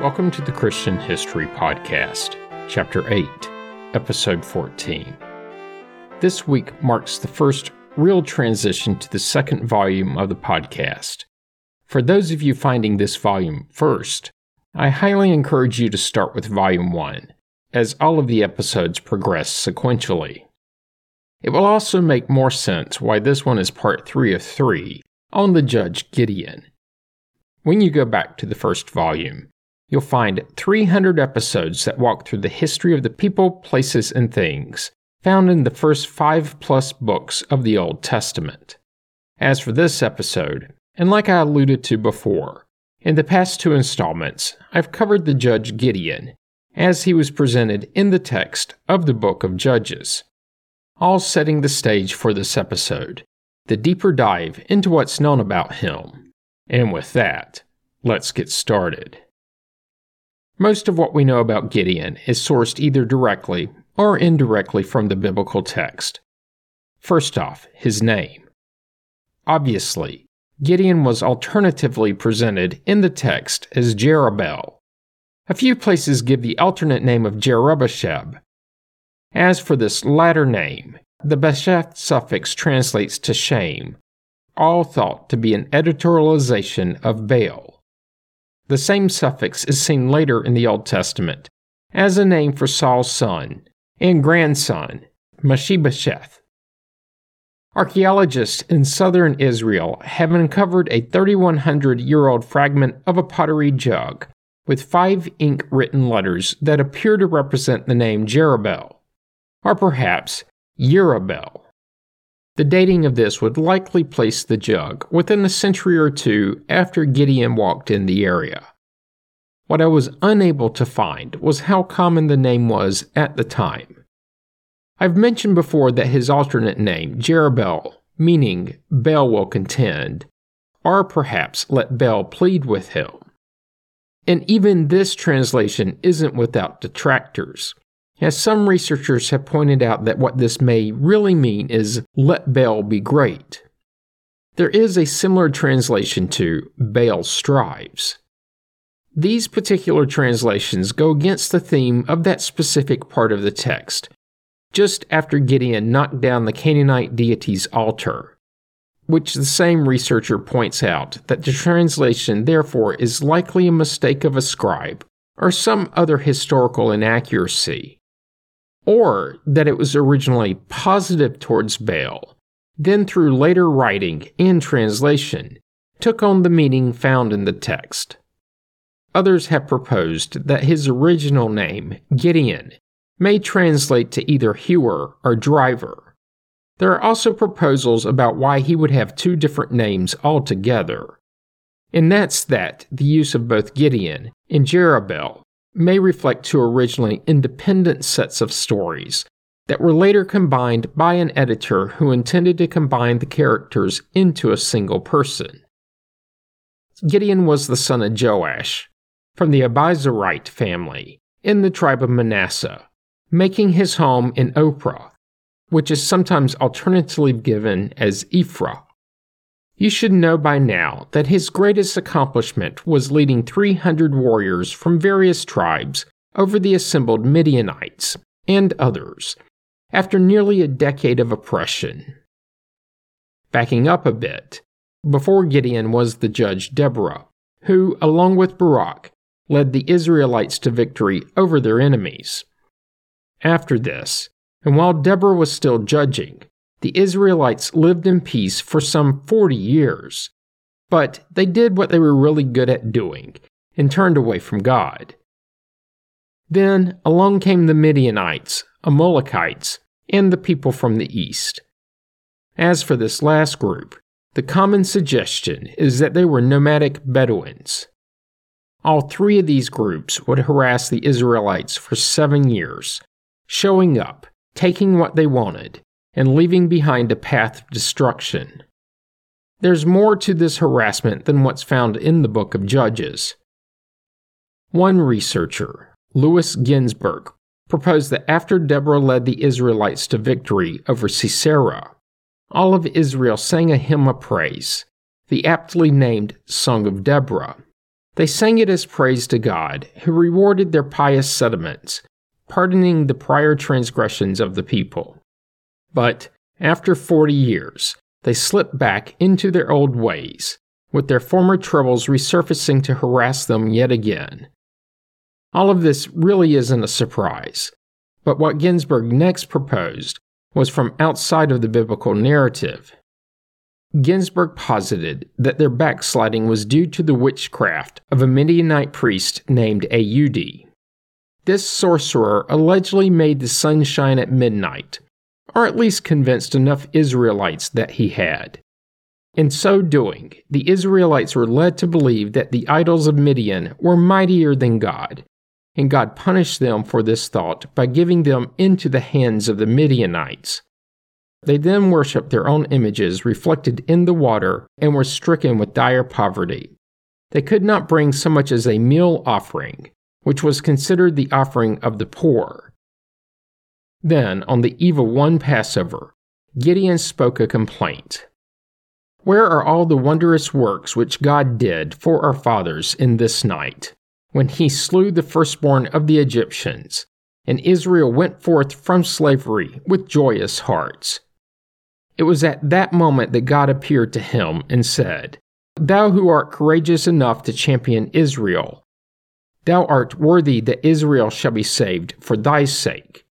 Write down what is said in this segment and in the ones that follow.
Welcome to the Christian History Podcast, Chapter 8, Episode 14. This week marks the first real transition to the second volume of the podcast. For those of you finding this volume first, I highly encourage you to start with Volume 1, as all of the episodes progress sequentially. It will also make more sense why this one is part 3 of 3 on the Judge Gideon. When you go back to the first volume, you'll find 300 episodes that walk through the history of the people, places, and things found in the first five plus books of the Old Testament. As for this episode, and like I alluded to before, in the past two installments, I've covered the judge Gideon as he was presented in the text of the book of Judges, all setting the stage for this episode, the deeper dive into what's known about him. And with that, let's get started. Most of what we know about Gideon is sourced either directly or indirectly from the biblical text. First off, his name. Obviously, Gideon was alternatively presented in the text as Jerubbaal. A few places give the alternate name of Jerubbesheth. As for this latter name, the Besheth suffix translates to shame, all thought to be an editorialization of Baal. The same suffix is seen later in the Old Testament as a name for Saul's son and grandson, Mephibosheth. Archaeologists in southern Israel have uncovered a 3,100 year old fragment of a pottery jug with five ink written letters that appear to represent the name Jerubbaal, or perhaps Yerubel. The dating of this would likely place the jug within a century or two after Gideon walked in the area. What I was unable to find was how common the name was at the time. I've mentioned before that his alternate name, Jerubbaal, meaning Baal will contend, or perhaps let Baal plead with him. And even this translation isn't without detractors as some researchers have pointed out that what this may really mean is let Baal be great. There is a similar translation to Baal strives. These particular translations go against the theme of that specific part of the text, just after Gideon knocked down the Canaanite deity's altar, which the same researcher points out that the translation therefore is likely a mistake of a scribe or some other historical inaccuracy or that it was originally positive towards Baal, then through later writing and translation, took on the meaning found in the text. Others have proposed that his original name, Gideon, may translate to either hewer or driver. There are also proposals about why he would have two different names altogether. And that's that the use of both Gideon and Jerubbaal may reflect two originally independent sets of stories that were later combined by an editor who intended to combine the characters into a single person. Gideon was the son of Joash from the Abiezrite family in the tribe of Manasseh, making his home in Ophrah, which is sometimes alternatively given as Ephraim. You should know by now that his greatest accomplishment was leading 300 warriors from various tribes over the assembled Midianites and others after nearly a decade of oppression. Backing up a bit, before Gideon was the judge Deborah, who, along with Barak, led the Israelites to victory over their enemies. After this, and while Deborah was still judging, the Israelites lived in peace for some 40 years. But they did what they were really good at doing and turned away from God. Then along came the Midianites, Amalekites, and the people from the east. As for this last group, the common suggestion is that they were nomadic Bedouins. All three of these groups would harass the Israelites for seven years, showing up, taking what they wanted, and leaving behind a path of destruction. There's more to this harassment than what's found in the book of Judges. One researcher, Louis Ginzberg, proposed that after Deborah led the Israelites to victory over Sisera, all of Israel sang a hymn of praise, the aptly named Song of Deborah, They sang it as praise to God, who rewarded their pious sentiments, pardoning the prior transgressions of the people. But after forty years, they slipped back into their old ways, with their former troubles resurfacing to harass them yet again. All of this really isn't a surprise, but what Ginzberg next proposed was from outside of the biblical narrative. Ginzberg posited that their backsliding was due to the witchcraft of a Midianite priest named Ehudi. This sorcerer allegedly made the sun shine at midnight, or at least convinced enough Israelites that he had. In so doing, the Israelites were led to believe that the idols of Midian were mightier than God, and God punished them for this thought by giving them into the hands of the Midianites. They then worshipped their own images reflected in the water and were stricken with dire poverty. They could not bring so much as a meal offering, which was considered the offering of the poor. Then, on the eve of one Passover, Gideon spoke a complaint. Where are all the wondrous works which God did for our fathers in this night, when he slew the firstborn of the Egyptians, and Israel went forth from slavery with joyous hearts? It was at that moment that God appeared to him and said, Thou who art courageous enough to champion Israel, thou art worthy that Israel shall be saved for thy sake.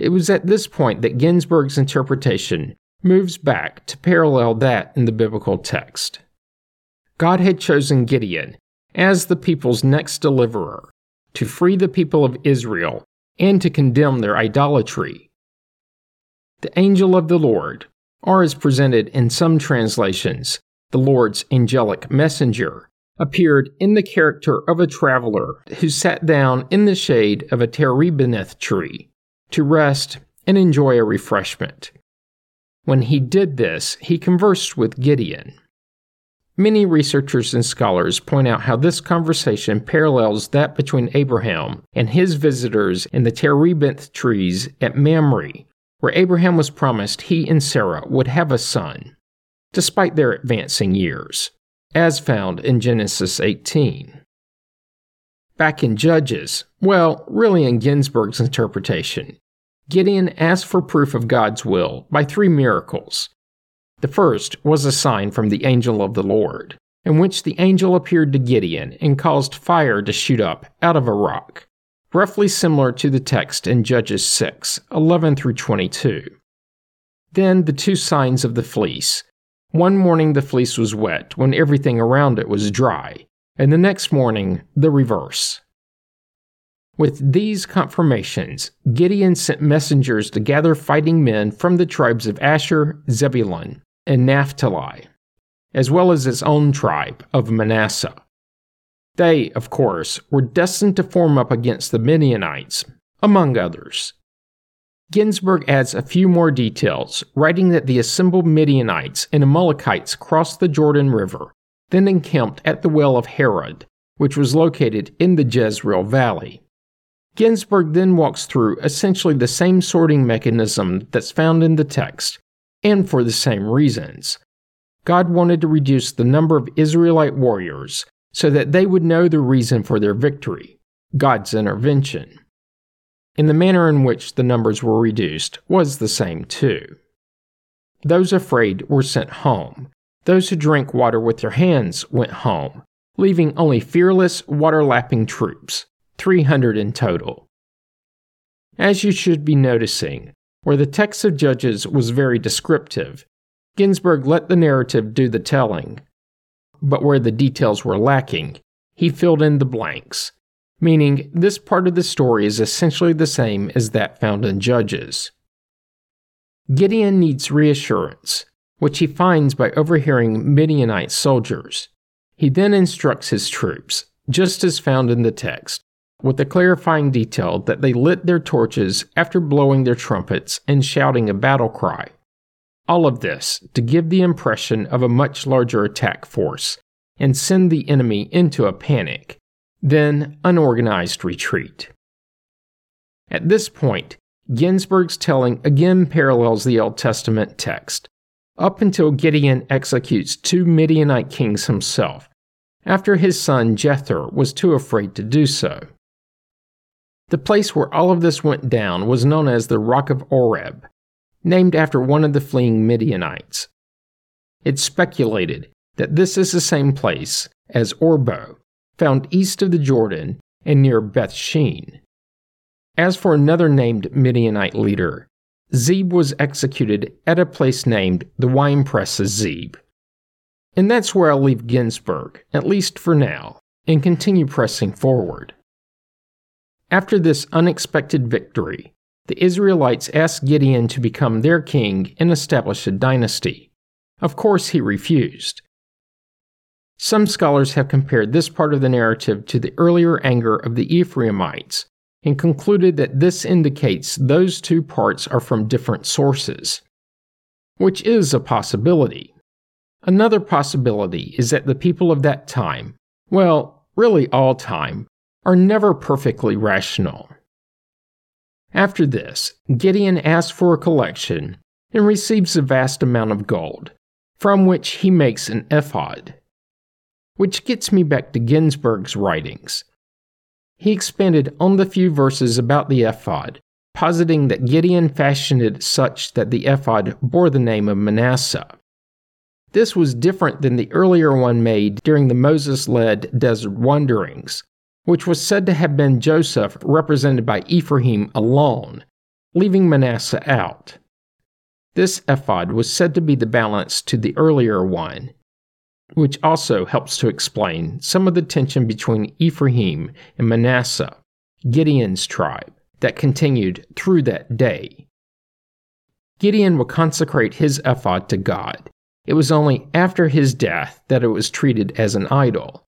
It was at this point that Ginzberg's interpretation moves back to parallel that in the biblical text. God had chosen Gideon as the people's next deliverer to free the people of Israel and to condemn their idolatry the angel of the Lord, or as presented in some translations, the Lord's angelic messenger, appeared in the character of a traveler who sat down in the shade of a terebinth tree to rest and enjoy a refreshment. When he did this, he conversed with Gideon. Many researchers and scholars point out how this conversation parallels that between Abraham and his visitors in the terebinth trees at Mamre where Abraham was promised he and Sarah would have a son, despite their advancing years, as found in Genesis 18. Back in Judges, well, really in Ginzberg's interpretation, Gideon asked for proof of God's will by three miracles. The first was a sign from the angel of the Lord, in which the angel appeared to Gideon and caused fire to shoot up out of a rock roughly similar to the text in Judges 6 11 through 22. Then the two signs of the fleece. One morning the fleece was wet when everything around it was dry, and the next morning the reverse. With these confirmations, Gideon sent messengers to gather fighting men from the tribes of Asher, Zebulun, and Naphtali, as well as his own tribe of Manasseh. They, of course, were destined to form up against the Midianites, among others. Ginzberg adds a few more details, writing that the assembled Midianites and Amalekites crossed the Jordan River, then encamped at the well of Harod, which was located in the Jezreel Valley. Ginzberg then walks through essentially the same sorting mechanism that's found in the text, and for the same reasons. God wanted to reduce the number of Israelite warriors so that they would know the reason for their victory God's intervention. And the manner in which the numbers were reduced was the same too. Those afraid were sent home. Those who drank water with their hands went home, leaving only fearless, water lapping troops, 300 in total. As you should be noticing, where the text of Judges was very descriptive, Ginzberg let the narrative do the telling, but where the details were lacking, he filled in the blanks, meaning this part of the story is essentially the same as that found in Judges. Gideon needs reassurance, which he finds by overhearing Midianite soldiers. He then instructs his troops, just as found in the text, with the clarifying detail that they lit their torches after blowing their trumpets and shouting a battle cry. All of this to give the impression of a much larger attack force and send the enemy into a panic, then unorganized retreat. At this point, Ginzberg's telling again parallels the Old Testament text, up until Gideon executes two Midianite kings himself, after his son Jether was too afraid to do so. The place where all of this went down was known as the Rock of Oreb, named after one of the fleeing Midianites. It's speculated that this is the same place as Orbo, found east of the Jordan and near Beth Shean. As for another named Midianite leader, Zeb was executed at a place named the Wine Press of Zeb. And that's where I'll leave Ginzberg, at least for now, and continue pressing forward. After this unexpected victory, the Israelites asked Gideon to become their king and establish a dynasty. Of course, he refused. Some scholars have compared this part of the narrative to the earlier anger of the Ephraimites and concluded that this indicates those two parts are from different sources, which is a possibility. Another possibility is that the people of that time, well, really all time, are never perfectly rational. After this, Gideon asks for a collection and receives a vast amount of gold, from which he makes an ephod. Which gets me back to Ginzberg's writings. He expanded on the few verses about the ephod, positing that Gideon fashioned it such that the ephod bore the name of Manasseh. This was different than the earlier one made during the Moses led desert wanderings, which was said to have been Joseph represented by Ephraim alone, leaving Manasseh out. This ephod was said to be the balance to the earlier one, which also helps to explain some of the tension between Ephraim and Manasseh, Gideon's tribe, that continued through that day. Gideon would consecrate his ephod to God. It was only after his death that it was treated as an idol,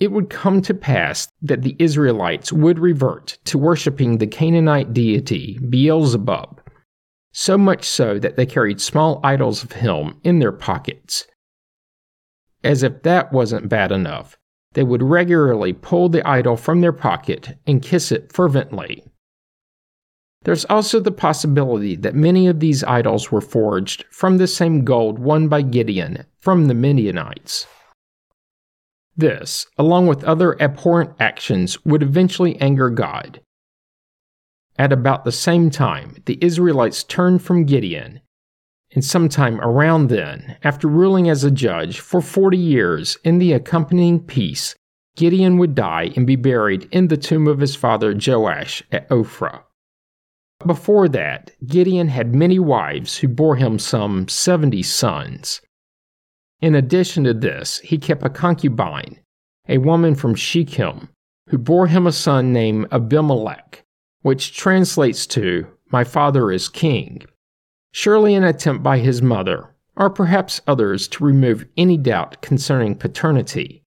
it would come to pass that the Israelites would revert to worshiping the Canaanite deity Beelzebub, so much so that they carried small idols of him in their pockets. As if that wasn't bad enough, they would regularly pull the idol from their pocket and kiss it fervently. There's also the possibility that many of these idols were forged from the same gold won by Gideon from the Midianites. This, along with other abhorrent actions, would eventually anger God. At about the same time, the Israelites turned from Gideon, and sometime around then, after ruling as a judge for 40 years in the accompanying peace, Gideon would die and be buried in the tomb of his father Joash at Ophrah. Before that, Gideon had many wives who bore him some 70 sons. In addition to this, he kept a concubine, a woman from Shechem, who bore him a son named Abimelech, which translates to, My father is king. Surely an attempt by his mother, or perhaps others, to remove any doubt concerning paternity.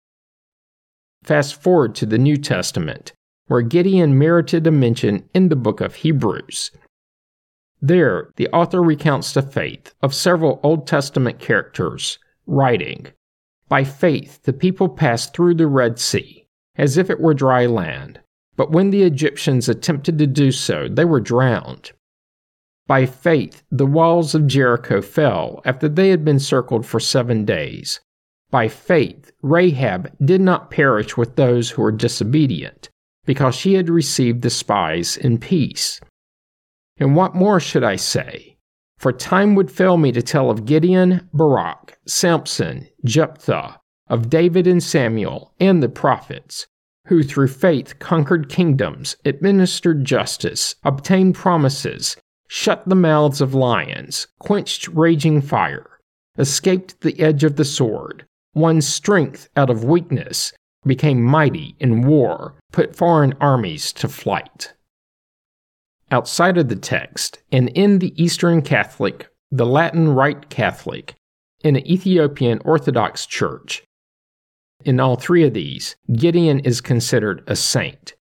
Fast forward to the New Testament, where Gideon merited a mention in the book of Hebrews. There, the author recounts the faith of several Old Testament characters writing, By faith the people passed through the Red Sea, as if it were dry land, but when the Egyptians attempted to do so, they were drowned. By faith the walls of Jericho fell after they had been circled for seven days. By faith Rahab did not perish with those who were disobedient, because she had received the spies in peace. And what more should I say? For time would fail me to tell of Gideon, Barak, Samson, Jephthah, of David and Samuel, and the prophets, who through faith conquered kingdoms, administered justice, obtained promises, shut the mouths of lions, quenched raging fire, escaped the edge of the sword, won strength out of weakness, became mighty in war, put foreign armies to flight outside of the text, and in the Eastern Catholic, the Latin Rite Catholic, and the Ethiopian Orthodox Church. In all three of these, Gideon is considered a saint.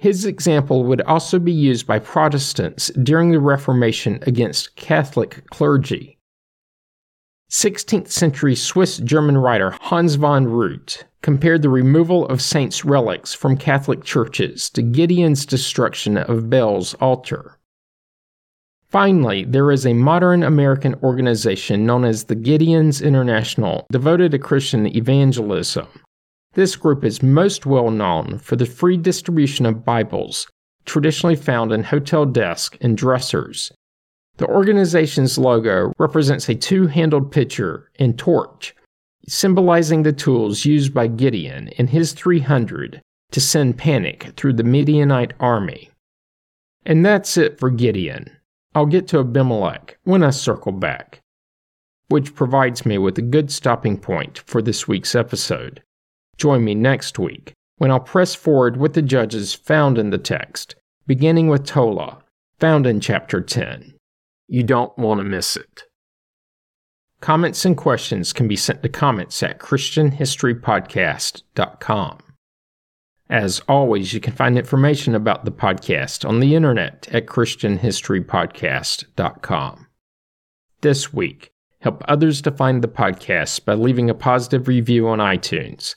His example would also be used by Protestants during the Reformation against Catholic clergy. 16th century Swiss German writer Hans von Reutte compared the removal of saints' relics from Catholic churches to Gideon's destruction of Baal's altar. Finally, there is a modern American organization known as the Gideons International devoted to Christian evangelism. This group is most well known for the free distribution of Bibles, traditionally found in hotel desks and dressers. The organization's logo represents a two handled pitcher and torch, symbolizing the tools used by Gideon and his 300 to send panic through the Midianite army. And that's it for Gideon. I'll get to Abimelech when I circle back, which provides me with a good stopping point for this week's episode. Join me next week when I'll press forward with the judges found in the text, beginning with Tola, found in chapter 10. You don't want to miss it. Comments and questions can be sent to comments at ChristianHistoryPodcast.com. As always, you can find information about the podcast on the internet at ChristianHistoryPodcast.com. This week, help others to find the podcast by leaving a positive review on iTunes.